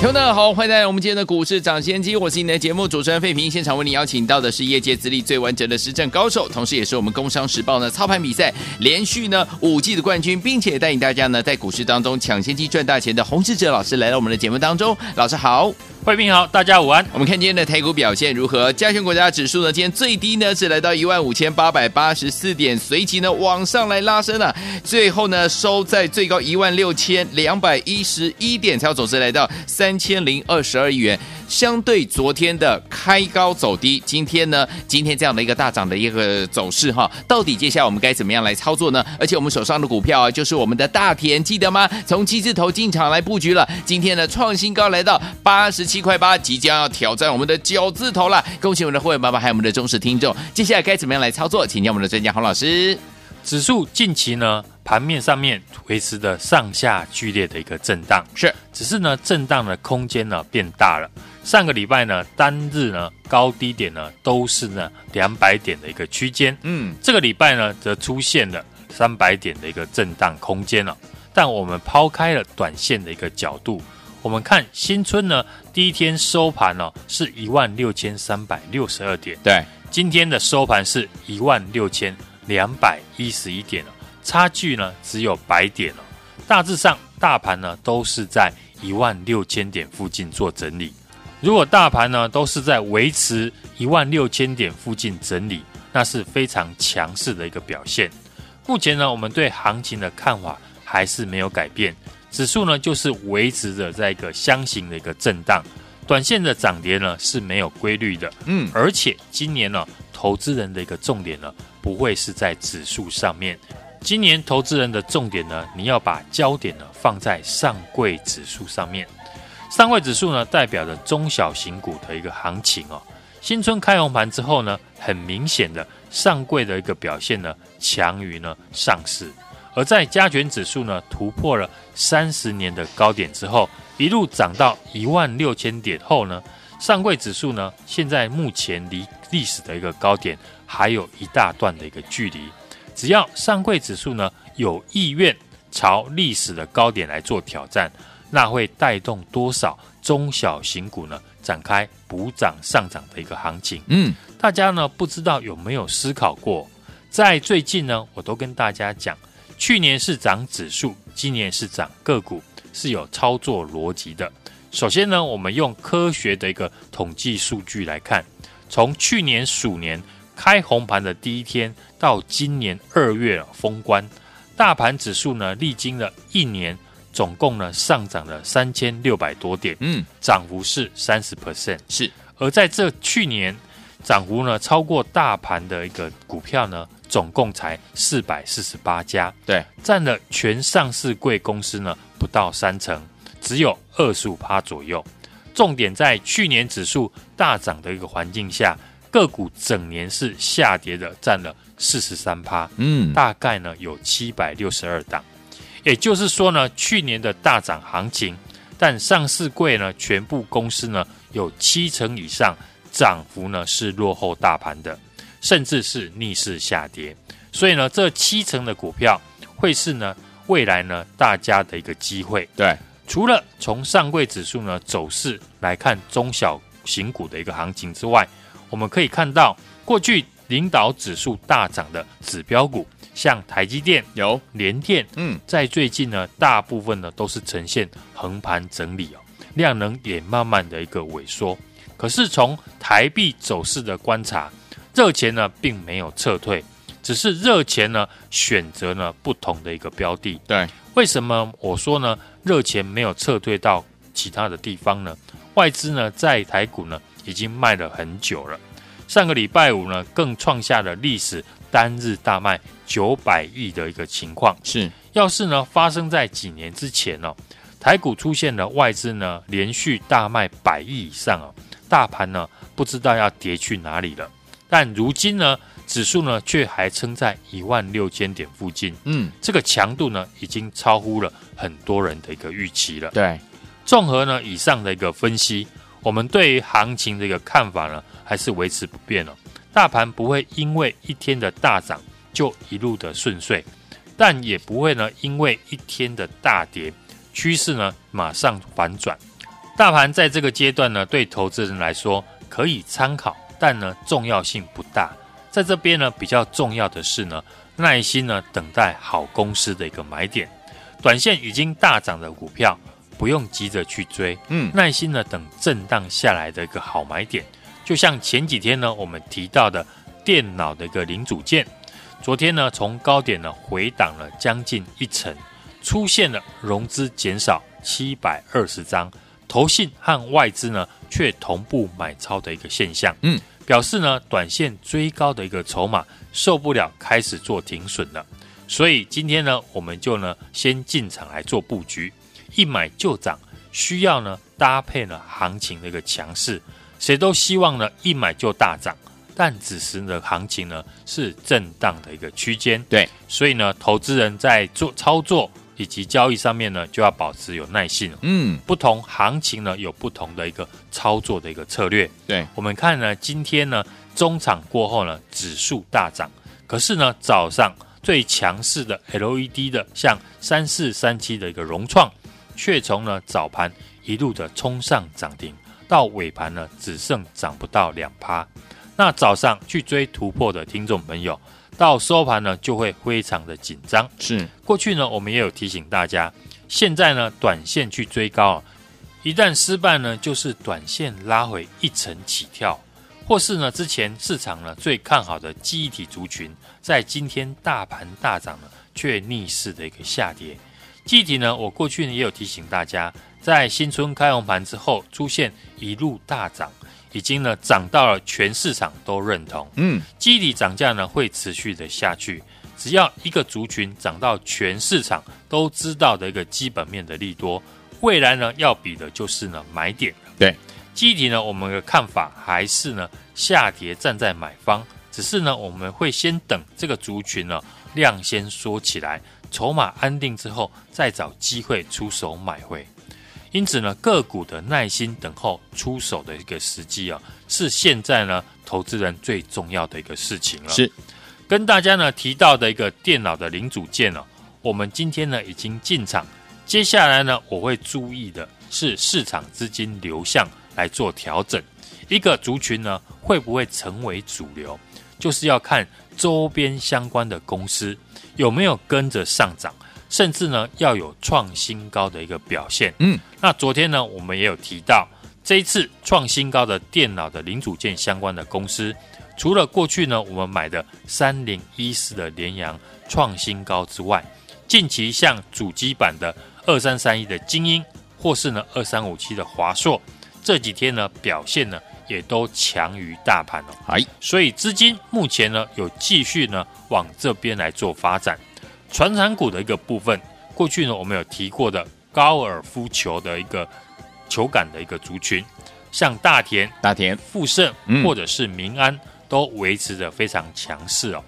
听众大家好，欢迎来到我们今天的股市抢先机，我是你的节目主持人费平。现场为你邀请到的是业界资历最完整的实战高手，同时也是我们工商时报呢操盘比赛连续呢五季的冠军，并且带领大家呢在股市当中抢先机赚大钱的洪世哲老师来到我们的节目当中。老师好，费平好，大家午安。我们看今天的台股表现如何？加权国家指数呢，今天最低呢是来到一万五千八百八十四点，随即呢往上来拉升了，最后呢收在最高一万六千两百一十一点，才要总值来到。三千零二十二亿元，相对昨天的开高走低，今天呢，今天这样的一个大涨的一个走势哈，到底接下来我们该怎么样来操作呢？而且我们手上的股票啊，就是我们的大田，记得吗？从七字头进场来布局了，今天呢创新高来到八十七块八，即将要挑战我们的九字头了。恭喜我们的会员爸爸还有我们的忠实听众，接下来该怎么样来操作？请教我们的专家洪老师。指数近期呢，盘面上面维持的上下剧烈的一个震荡，是，只是呢，震荡的空间呢变大了。上个礼拜呢，单日呢高低点呢都是呢两百点的一个区间，嗯，这个礼拜呢则出现了三百点的一个震荡空间了。但我们抛开了短线的一个角度，我们看新春呢第一天收盘呢是一万六千三百六十二点，对，今天的收盘是一万六千两百一十一点了。差距呢只有百点了，大致上大盘呢都是在一万六千点附近做整理。如果大盘呢都是在维持一万六千点附近整理，那是非常强势的一个表现。目前呢，我们对行情的看法还是没有改变，指数呢就是维持着在一个箱型的一个震荡，短线的涨跌呢是没有规律的。嗯，而且今年呢，投资人的一个重点呢不会是在指数上面。今年投资人的重点呢，你要把焦点呢放在上柜指数上面。上柜指数呢，代表着中小型股的一个行情哦。新春开红盘之后呢，很明显的上柜的一个表现呢，强于呢上市。而在加权指数呢突破了三十年的高点之后，一路涨到一万六千点后呢，上柜指数呢，现在目前离历史的一个高点还有一大段的一个距离。只要上柜指数呢有意愿朝历史的高点来做挑战，那会带动多少中小型股呢展开补涨上涨的一个行情？嗯，大家呢不知道有没有思考过，在最近呢我都跟大家讲，去年是涨指数，今年是涨个股，是有操作逻辑的。首先呢，我们用科学的一个统计数据来看，从去年鼠年。开红盘的第一天到今年二月封关，大盘指数呢历经了一年，总共呢上涨了三千六百多点，嗯，涨幅是三十 percent，是。而在这去年，涨幅呢超过大盘的一个股票呢，总共才四百四十八家，对，占了全上市贵公司呢不到三成，只有二十五趴左右。重点在去年指数大涨的一个环境下。个股整年是下跌的，占了四十三趴，嗯，大概呢有七百六十二档，也就是说呢，去年的大涨行情，但上市柜呢全部公司呢有七成以上涨幅呢是落后大盘的，甚至是逆势下跌，所以呢这七成的股票会是呢未来呢大家的一个机会。对，除了从上柜指数呢走势来看中小型股的一个行情之外。我们可以看到，过去领导指数大涨的指标股，像台积电、有联电，嗯，在最近呢，大部分呢都是呈现横盘整理哦，量能也慢慢的一个萎缩。可是从台币走势的观察，热钱呢并没有撤退，只是热钱呢选择了不同的一个标的。对，为什么我说呢？热钱没有撤退到其他的地方呢？外资呢在台股呢？已经卖了很久了，上个礼拜五呢，更创下了历史单日大卖九百亿的一个情况。是，要是呢发生在几年之前哦，台股出现了外资呢连续大卖百亿以上哦，大盘呢不知道要跌去哪里了。但如今呢，指数呢却还撑在一万六千点附近。嗯，这个强度呢已经超乎了很多人的一个预期了。对，综合呢以上的一个分析，我们对于行情的一个看法呢还是维持不变了。大盘不会因为一天的大涨就一路的顺遂，但也不会呢因为一天的大跌，趋势呢马上反转。大盘在这个阶段呢，对投资人来说可以参考，但呢重要性不大。在这边呢比较重要的是呢，耐心呢等待好公司的一个买点。短线已经大涨的股票，不用急着去追，嗯，耐心呢等震荡下来的一个好买点。就像前几天呢，我们提到的电脑的一个零组件，昨天呢从高点呢回档了将近一成，出现了融资减少七百二十张，投信和外资呢却同步买超的一个现象，嗯，表示呢短线追高的一个筹码受不了，开始做停损了。所以今天呢，我们就呢先进场来做布局，一买就涨，需要呢搭配呢行情的一个强势。谁都希望呢一买就大涨，但此时的行情呢是震荡的一个区间，对，所以呢投资人在做操作以及交易上面呢就要保持有耐性。嗯，不同行情呢有不同的一个操作的一个策略。对，我们看呢今天呢中场过后呢指数大涨，可是呢早上最强势的 LED 的像三四三七的一个融创，却从呢早盘一路的冲上涨停。到尾盘呢，只剩涨不到两趴。那早上去追突破的听众朋友，到收盘呢就会非常的紧张。是过去呢，我们也有提醒大家，现在呢短线去追高啊，一旦失败呢，就是短线拉回一层起跳，或是呢之前市场呢最看好的记忆体族群，在今天大盘大涨呢，却逆势的一个下跌。记忆体呢，我过去呢也有提醒大家。在新春开红盘之后，出现一路大涨，已经呢涨到了全市场都认同。嗯，记忆体涨价呢会持续的下去，只要一个族群涨到全市场都知道的一个基本面的利多，未来呢要比的就是呢买点。对，基底呢我们的看法还是呢下跌站在买方，只是呢我们会先等这个族群呢量先缩起来，筹码安定之后，再找机会出手买回。因此呢，个股的耐心等候出手的一个时机啊，是现在呢投资人最重要的一个事情了。是跟大家呢提到的一个电脑的零组件哦、啊，我们今天呢已经进场，接下来呢我会注意的是市场资金流向来做调整。一个族群呢会不会成为主流，就是要看周边相关的公司有没有跟着上涨。甚至呢，要有创新高的一个表现。嗯，那昨天呢，我们也有提到，这一次创新高的电脑的零组件相关的公司，除了过去呢我们买的三零一四的联阳创新高之外，近期像主机版的二三三一的精英，或是呢二三五七的华硕，这几天呢表现呢也都强于大盘哦。哎，所以资金目前呢有继续呢往这边来做发展。传产股的一个部分，过去呢我们有提过的高尔夫球的一个球杆的一个族群，像大田、大田、富盛或者是民安，嗯、都维持着非常强势哦。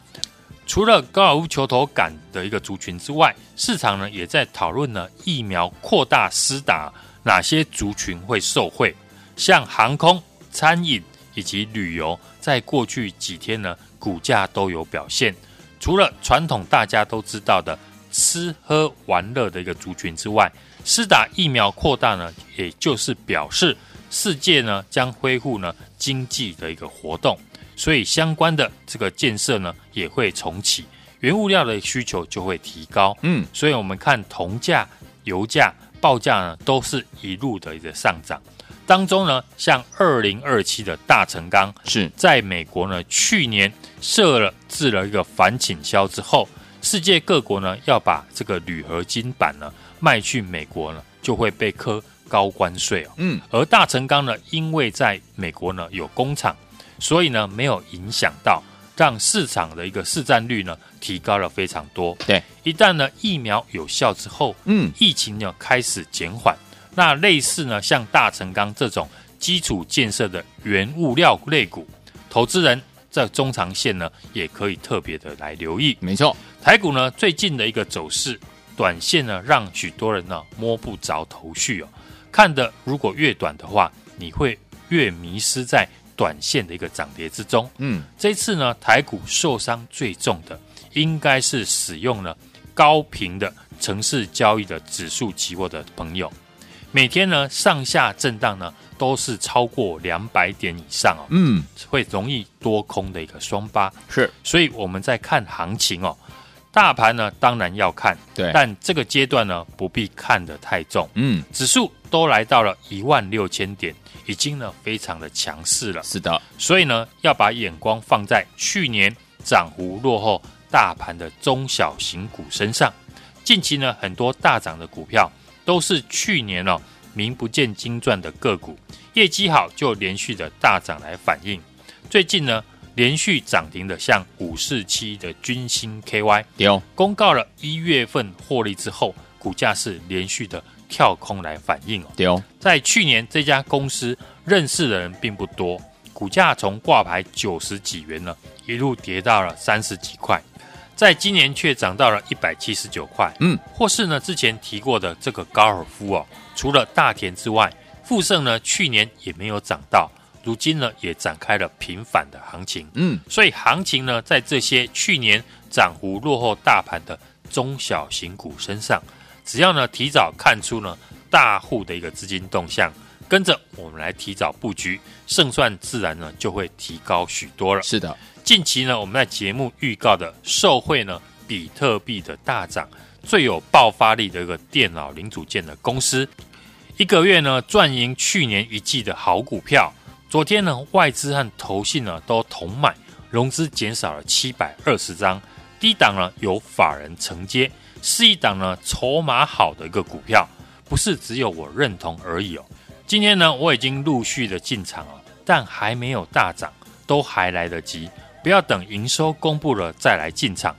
除了高尔夫球头杆的一个族群之外，市场呢也在讨论呢疫苗扩大施打，哪些族群会受惠？像航空、餐饮以及旅游，在过去几天呢股价都有表现。除了传统大家都知道的吃喝玩乐的一个族群之外，施打疫苗扩大呢，也就是表示世界呢将恢复呢经济的一个活动，所以相关的这个建设呢也会重启，原物料的需求就会提高。嗯，所以我们看铜价、油价报价呢都是一路的一个上涨。当中呢，像二零二七的大成钢是在美国呢去年。设了置了一个反倾销之后，世界各国呢要把这个铝合金板呢卖去美国呢，就会被科高关税哦。嗯，而大成钢呢，因为在美国呢有工厂，所以呢没有影响到，让市场的一个市占率呢提高了非常多。对，一旦呢疫苗有效之后，嗯，疫情呢开始减缓，那类似呢像大成钢这种基础建设的原物料类股，投资人。这中长线呢，也可以特别的来留意。没错，台股呢最近的一个走势，短线呢让许多人呢摸不着头绪哦。看的如果越短的话，你会越迷失在短线的一个涨跌之中。嗯，这次呢，台股受伤最重的，应该是使用了高频的城市交易的指数期货的朋友，每天呢上下震荡呢都是超过两百点以上哦。嗯，会容易多空的一个双八。是，所以我们在看行情哦。大盘呢，当然要看，对，但这个阶段呢，不必看得太重。嗯，指数都来到了一万六千点，已经呢非常的强势了。是的，所以呢，要把眼光放在去年涨幅落后大盘的中小型股身上。近期呢，很多大涨的股票都是去年哦名不见经传的个股，业绩好就连续的大涨来反映。最近呢。连续涨停的，像五四七的军星 KY，有公告了一月份获利之后，股价是连续的跳空来反应哦。有在去年这家公司认识的人并不多，股价从挂牌九十几元呢，一路跌到了三十几块，在今年却涨到了一百七十九块。嗯，或是呢之前提过的这个高尔夫哦，除了大田之外，富盛呢去年也没有涨到。如今呢，也展开了平反的行情，嗯，所以行情呢，在这些去年涨幅落后大盘的中小型股身上，只要呢提早看出呢大户的一个资金动向，跟着我们来提早布局，胜算自然呢就会提高许多了。是的，近期呢我们在节目预告的受惠呢比特币的大涨，最有爆发力的一个电脑零组件的公司，一个月呢赚赢去年一季的好股票。昨天呢，外资和投信呢都同买，融资减少了七百二十张，低档呢有法人承接，是一档呢筹码好的一个股票，不是只有我认同而已哦。今天呢，我已经陆续的进场了，但还没有大涨，都还来得及，不要等营收公布了再来进场，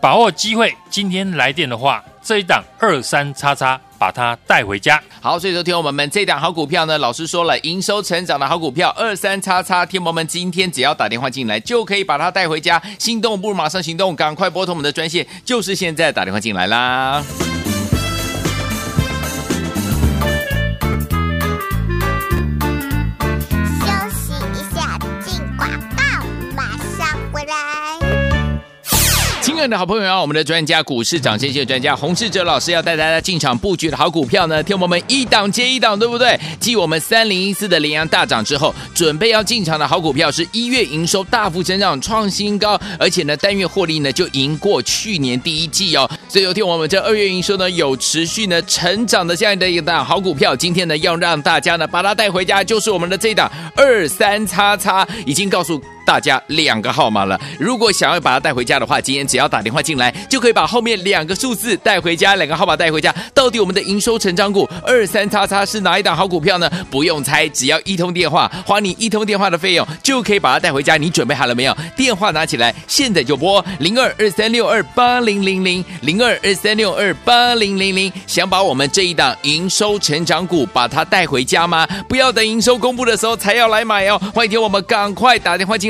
把握机会。今天来电的话，这一档二三叉叉。把它带回家。好，所以说，听我们们这档好股票呢，老师说了，营收成长的好股票二三叉叉，听我们今天只要打电话进来，就可以把它带回家。心动不如马上行动，赶快拨通我们的专线，就是现在打电话进来啦。各位的好朋友啊，我们的专家股市长先机专家洪志哲老师要带大家进场布局的好股票呢，听我们一档接一档，对不对？继我们三零一四的联阳大涨之后，准备要进场的好股票是一月营收大幅增长创新高，而且呢单月获利呢就赢过去年第一季哦。所以有听我们这二月营收呢有持续呢成长的这样的一档好股票，今天呢要让大家呢把它带回家，就是我们的这一档二三叉叉，已经告诉。大家两个号码了，如果想要把它带回家的话，今天只要打电话进来，就可以把后面两个数字带回家，两个号码带回家。到底我们的营收成长股二三叉叉是哪一档好股票呢？不用猜，只要一通电话，花你一通电话的费用，就可以把它带回家。你准备好了没有？电话拿起来，现在就拨零二二三六二八零零零零二二三六二八零零零。想把我们这一档营收成长股把它带回家吗？不要等营收公布的时候才要来买哦。欢迎听我们赶快打电话进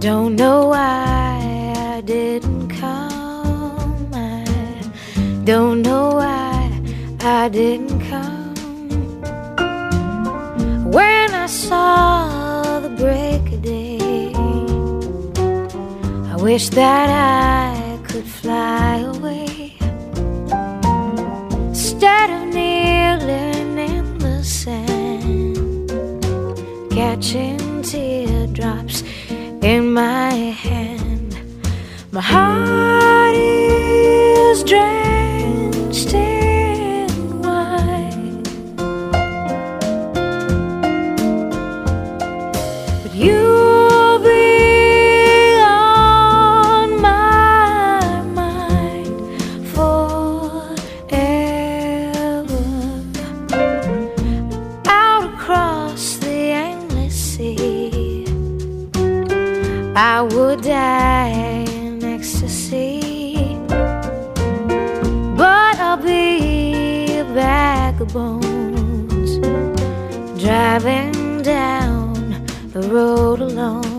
Don't know why I didn't come. I don't know why I didn't come. When I saw the break of day, I wish that I in my hand. My heart driving down the road alone.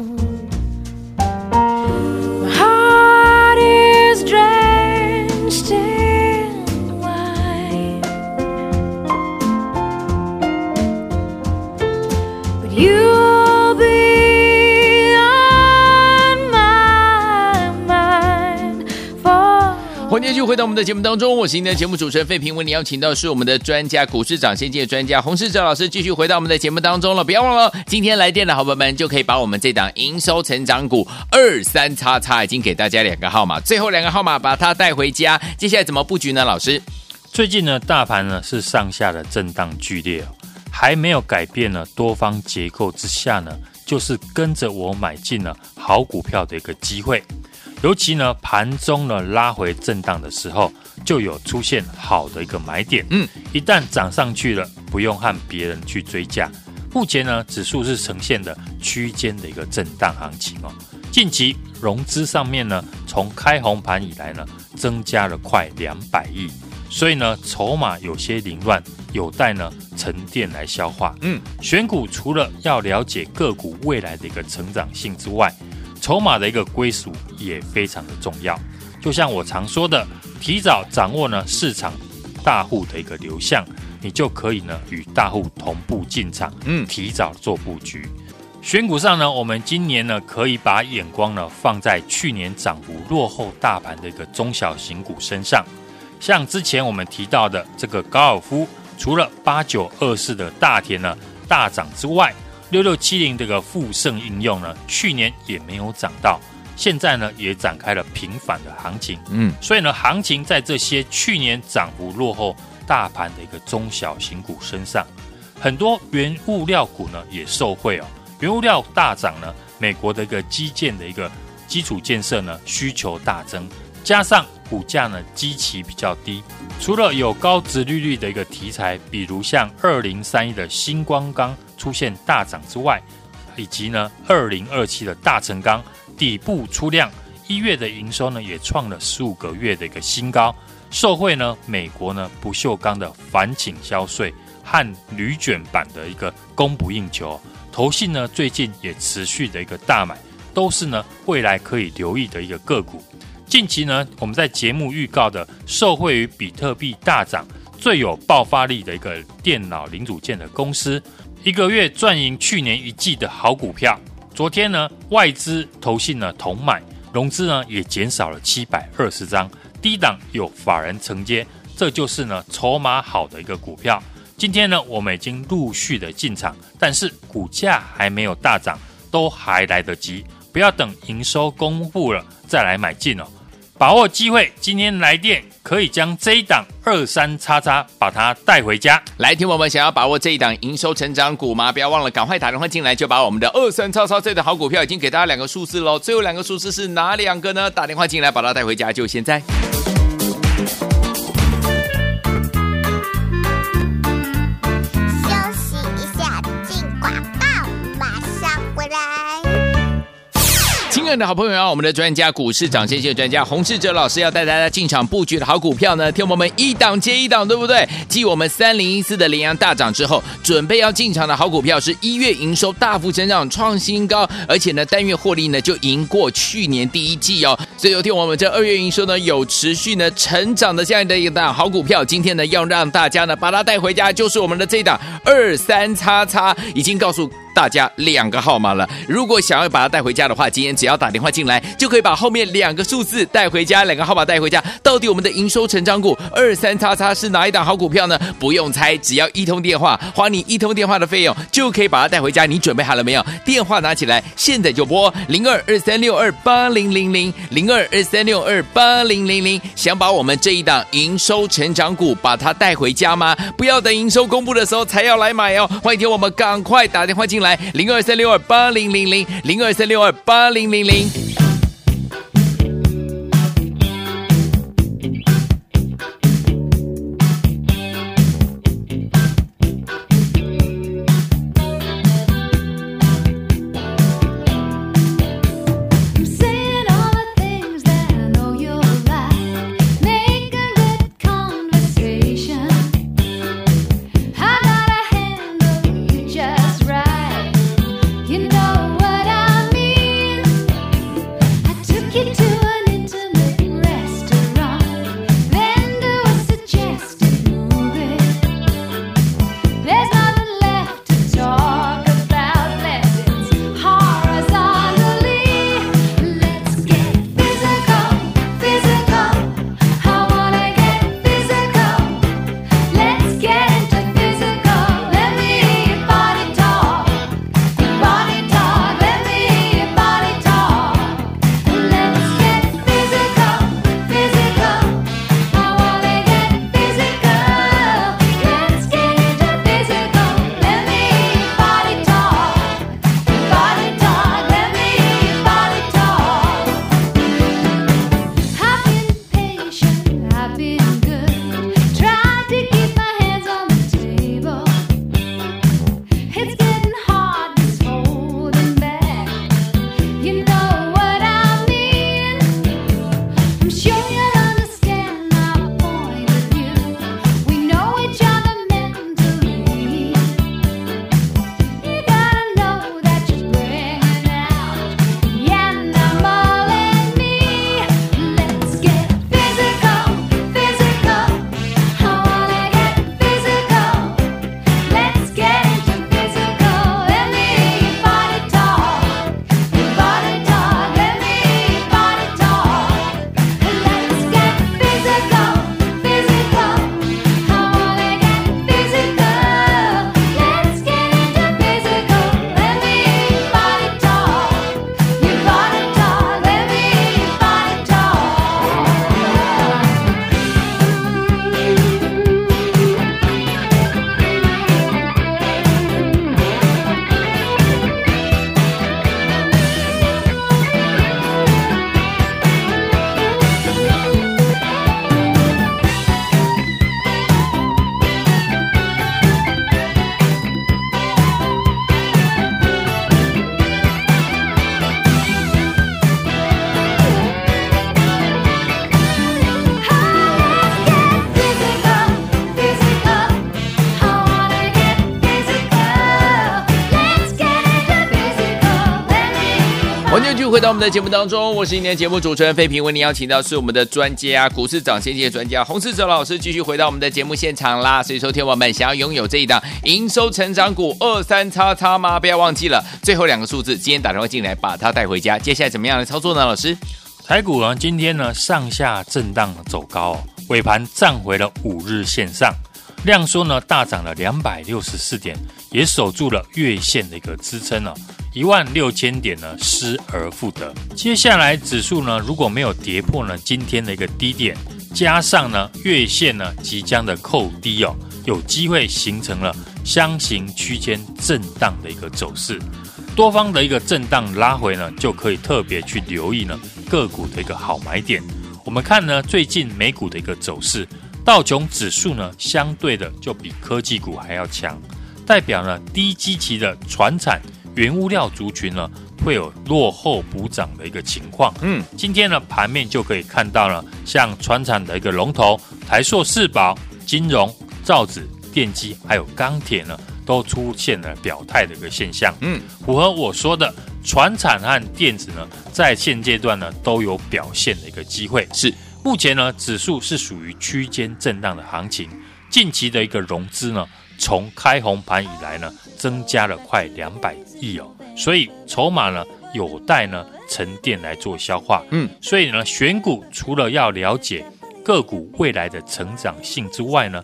欢迎继续回到我们的节目当中，我是今天的节目主持人费平，为你邀请到是我们的专家股市涨先机的专家洪世哲老师，继续回到我们的节目当中了。不要忘了，今天来电的好朋友们就可以把我们这档营收成长股二三叉叉已经给大家两个号码，最后两个号码把它带回家。接下来怎么布局呢？老师，最近呢，大盘呢是上下的震荡剧烈，还没有改变呢多方结构之下呢，就是跟着我买进了好股票的一个机会。尤其呢，盘中呢拉回震荡的时候，就有出现好的一个买点。嗯，一旦涨上去了，不用和别人去追价。目前呢，指数是呈现的区间的一个震荡行情哦。近期融资上面呢，从开红盘以来呢，增加了快两百亿，所以呢，筹码有些凌乱，有待呢沉淀来消化。嗯，选股除了要了解个股未来的一个成长性之外，筹码的一个归属也非常的重要，就像我常说的，提早掌握呢市场大户的一个流向，你就可以呢与大户同步进场，嗯。提早做布局。选股上呢，我们今年呢可以把眼光呢放在去年涨幅落后大盘的一个中小型股身上，像之前我们提到的这个高尔夫，除了八九二四的大田呢大涨之外，六六七零这个富盛应用呢，去年也没有涨到，现在呢也展开了平反的行情。嗯，所以呢，行情在这些去年涨幅落后大盘的一个中小型股身上，很多原物料股呢也受惠哦。原物料大涨呢，美国的一个基建的一个基础建设呢需求大增，加上股价呢基期比较低，除了有高值利率的一个题材，比如像二零三一的新光钢出现大涨之外，以及呢二零二七的大成钢底部出量，一月的营收呢也创了十五个月的一个新高，受惠呢美国呢不锈钢的反倾销税和铝卷板的一个供不应求。投信呢，最近也持续的一个大买，都是呢未来可以留意的一个个股。近期呢，我们在节目预告的受惠于比特币大涨、最有爆发力的一个电脑零组件的公司，一个月赚赢去年一季的好股票。昨天呢，外资投信呢同买，融资呢也减少了七百二十张，低档有法人承接，这就是呢筹码好的一个股票。今天呢，我们已经陆续的进场，但是股价还没有大涨，都还来得及，不要等营收公布了再来买进哦，把握机会，今天来电可以将这一档二三叉叉把它带回家。来，听我们想要把握这一档营收成长股吗？不要忘了，赶快打电话进来，就把我们的二三叉叉这的好股票已经给大家两个数字喽。最后两个数字是哪两个呢？打电话进来把它带回家，就现在。亲爱的好朋友啊，我们的专家股市长先机的专家洪世哲老师要带大家进场布局的好股票呢，听我们一档接一档，对不对？继我们三零一四的联阳大涨之后，准备要进场的好股票是一月营收大幅增长创新高，而且呢单月获利呢就赢过去年第一季哦。所以有听我们这二月营收呢有持续呢成长的这样的一档好股票，今天呢要让大家呢把它带回家，就是我们的这一档二三叉叉，已经告诉。大家两个号码了，如果想要把它带回家的话，今天只要打电话进来，就可以把后面两个数字带回家，两个号码带回家。到底我们的营收成长股二三叉叉是哪一档好股票呢？不用猜，只要一通电话，花你一通电话的费用，就可以把它带回家。你准备好了没有？电话拿起来，现在就拨零二二三六二八零零零零二二三六二八零零零。想把我们这一档营收成长股把它带回家吗？不要等营收公布的时候才要来买哦。欢迎听我们赶快打电话进来。零二三六二八零零零零二三六二八零零零。回到我们的节目当中，我是今天节目主持人费平，为您邀请到是我们的专家，股市涨先机的专家洪世哲老师，继续回到我们的节目现场啦。所以，说，听我们想要拥有这一档营收成长股二三叉叉吗？不要忘记了最后两个数字，今天打电话进来把它带回家。接下来怎么样来操作呢？老师，台股呢今天呢上下震荡走高，尾盘站回了五日线上。量缩呢大涨了两百六十四点，也守住了月线的一个支撑呢，一万六千点呢失而复得。接下来指数呢如果没有跌破呢今天的一个低点，加上呢月线呢即将的扣低哦，有机会形成了箱型区间震荡的一个走势。多方的一个震荡拉回呢，就可以特别去留意呢个股的一个好买点。我们看呢最近美股的一个走势。道琼指数呢，相对的就比科技股还要强，代表呢低基期的传产原物料族群呢会有落后补涨的一个情况。嗯，今天呢盘面就可以看到了，像船产的一个龙头台塑、四宝、金融、造纸、电机还有钢铁呢，都出现了表态的一个现象。嗯，符合我说的，船产和电子呢，在现阶段呢都有表现的一个机会。是。目前呢，指数是属于区间震荡的行情。近期的一个融资呢，从开红盘以来呢，增加了快两百亿哦。所以筹码呢，有待呢沉淀来做消化。嗯，所以呢，选股除了要了解个股未来的成长性之外呢，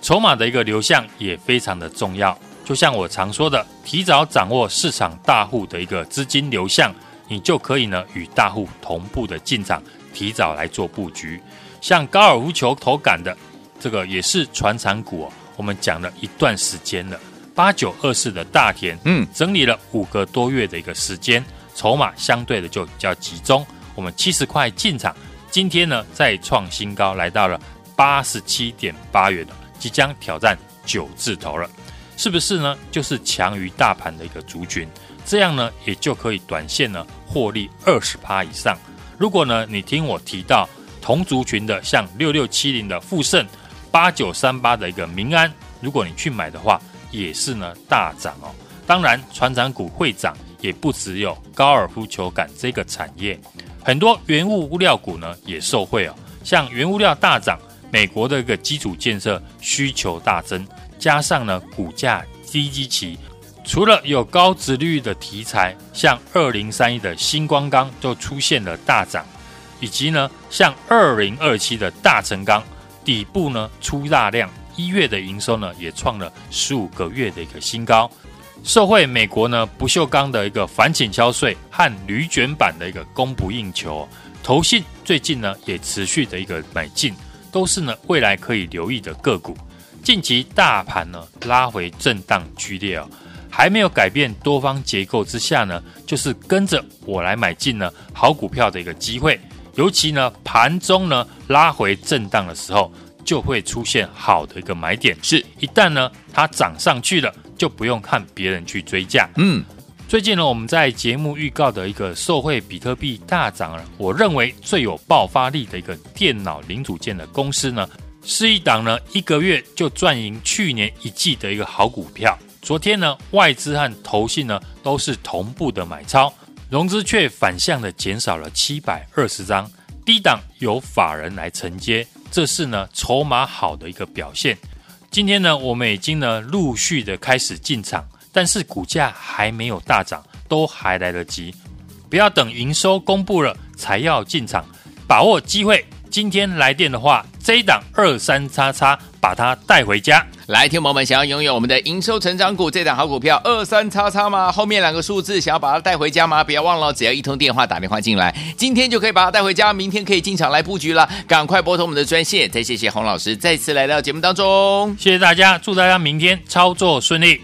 筹码的一个流向也非常的重要。就像我常说的，提早掌握市场大户的一个资金流向，你就可以呢与大户同步的进场。提早来做布局，像高尔夫球投杆的这个也是传产股哦。我们讲了一段时间了，八九二四的大田，嗯，整理了五个多月的一个时间，筹码相对的就比较集中。我们七十块进场，今天呢再创新高，来到了八十七点八元了，即将挑战九字头了，是不是呢？就是强于大盘的一个族群，这样呢也就可以短线呢获利二十趴以上。如果呢，你听我提到同族群的，像六六七零的富盛，八九三八的一个民安，如果你去买的话，也是呢大涨哦。当然，船长股会涨，也不只有高尔夫球杆这个产业，很多原物料股呢也受惠哦。像原物料大涨，美国的一个基础建设需求大增，加上呢股价低基期。除了有高殖利率的题材，像二零三一的新光钢就出现了大涨，以及呢像二零二七的大成钢底部呢出大量，一月的营收呢也创了十五个月的一个新高。受惠美国呢不锈钢的一个反倾销税和铝卷板的一个供不应求，投信最近呢也持续的一个买进，都是呢未来可以留意的个股。近期大盘呢拉回震荡剧烈哦。还没有改变多方结构之下呢，就是跟着我来买进呢好股票的一个机会。尤其呢盘中呢拉回震荡的时候，就会出现好的一个买点。是一旦呢它涨上去了，就不用看别人去追价。嗯，最近呢我们在节目预告的一个受惠比特币大涨了，我认为最有爆发力的一个电脑零组件的公司呢，是一档呢一个月就赚赢去年一季的一个好股票。昨天呢，外资和投信呢都是同步的买超，融资却反向的减少了七百二十张，低档由法人来承接，这是呢筹码好的一个表现。今天呢，我们已经呢陆续的开始进场，但是股价还没有大涨，都还来得及，不要等营收公布了才要进场，把握机会。今天来电的话，这一档二三叉叉，把它带回家。来，听友们想要拥有我们的营收成长股这档好股票二三叉叉吗？后面两个数字想要把它带回家吗？不要忘了，只要一通电话打电话进来，今天就可以把它带回家，明天可以进场来布局了。赶快拨通我们的专线。再谢谢洪老师再次来到节目当中，谢谢大家，祝大家明天操作顺利。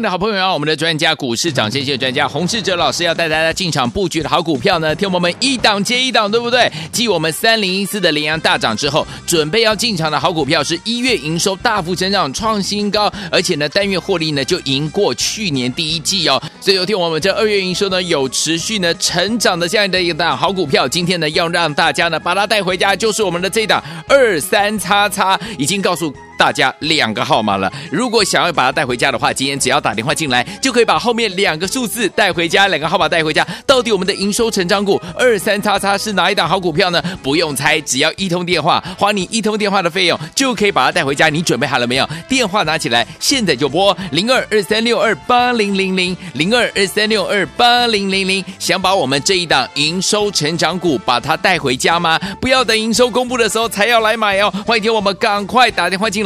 的好朋友啊，我们的专家股市涨先机专家洪世哲老师要带大家进场布局的好股票呢，听我们一档接一档，对不对？继我们三零一四的联阳大涨之后，准备要进场的好股票是一月营收大幅增长创新高，而且呢单月获利呢就赢过去年第一季哦。所以有听我们这二月营收呢有持续呢成长的这样的一档好股票，今天呢要让大家呢把它带回家，就是我们的这一档二三叉叉，已经告诉。大家两个号码了，如果想要把它带回家的话，今天只要打电话进来，就可以把后面两个数字带回家，两个号码带回家。到底我们的营收成长股二三叉叉是哪一档好股票呢？不用猜，只要一通电话，花你一通电话的费用，就可以把它带回家。你准备好了没有？电话拿起来，现在就拨零二二三六二八零零零零二二三六二八零零零。想把我们这一档营收成长股把它带回家吗？不要等营收公布的时候才要来买哦。欢迎听我们赶快打电话进来。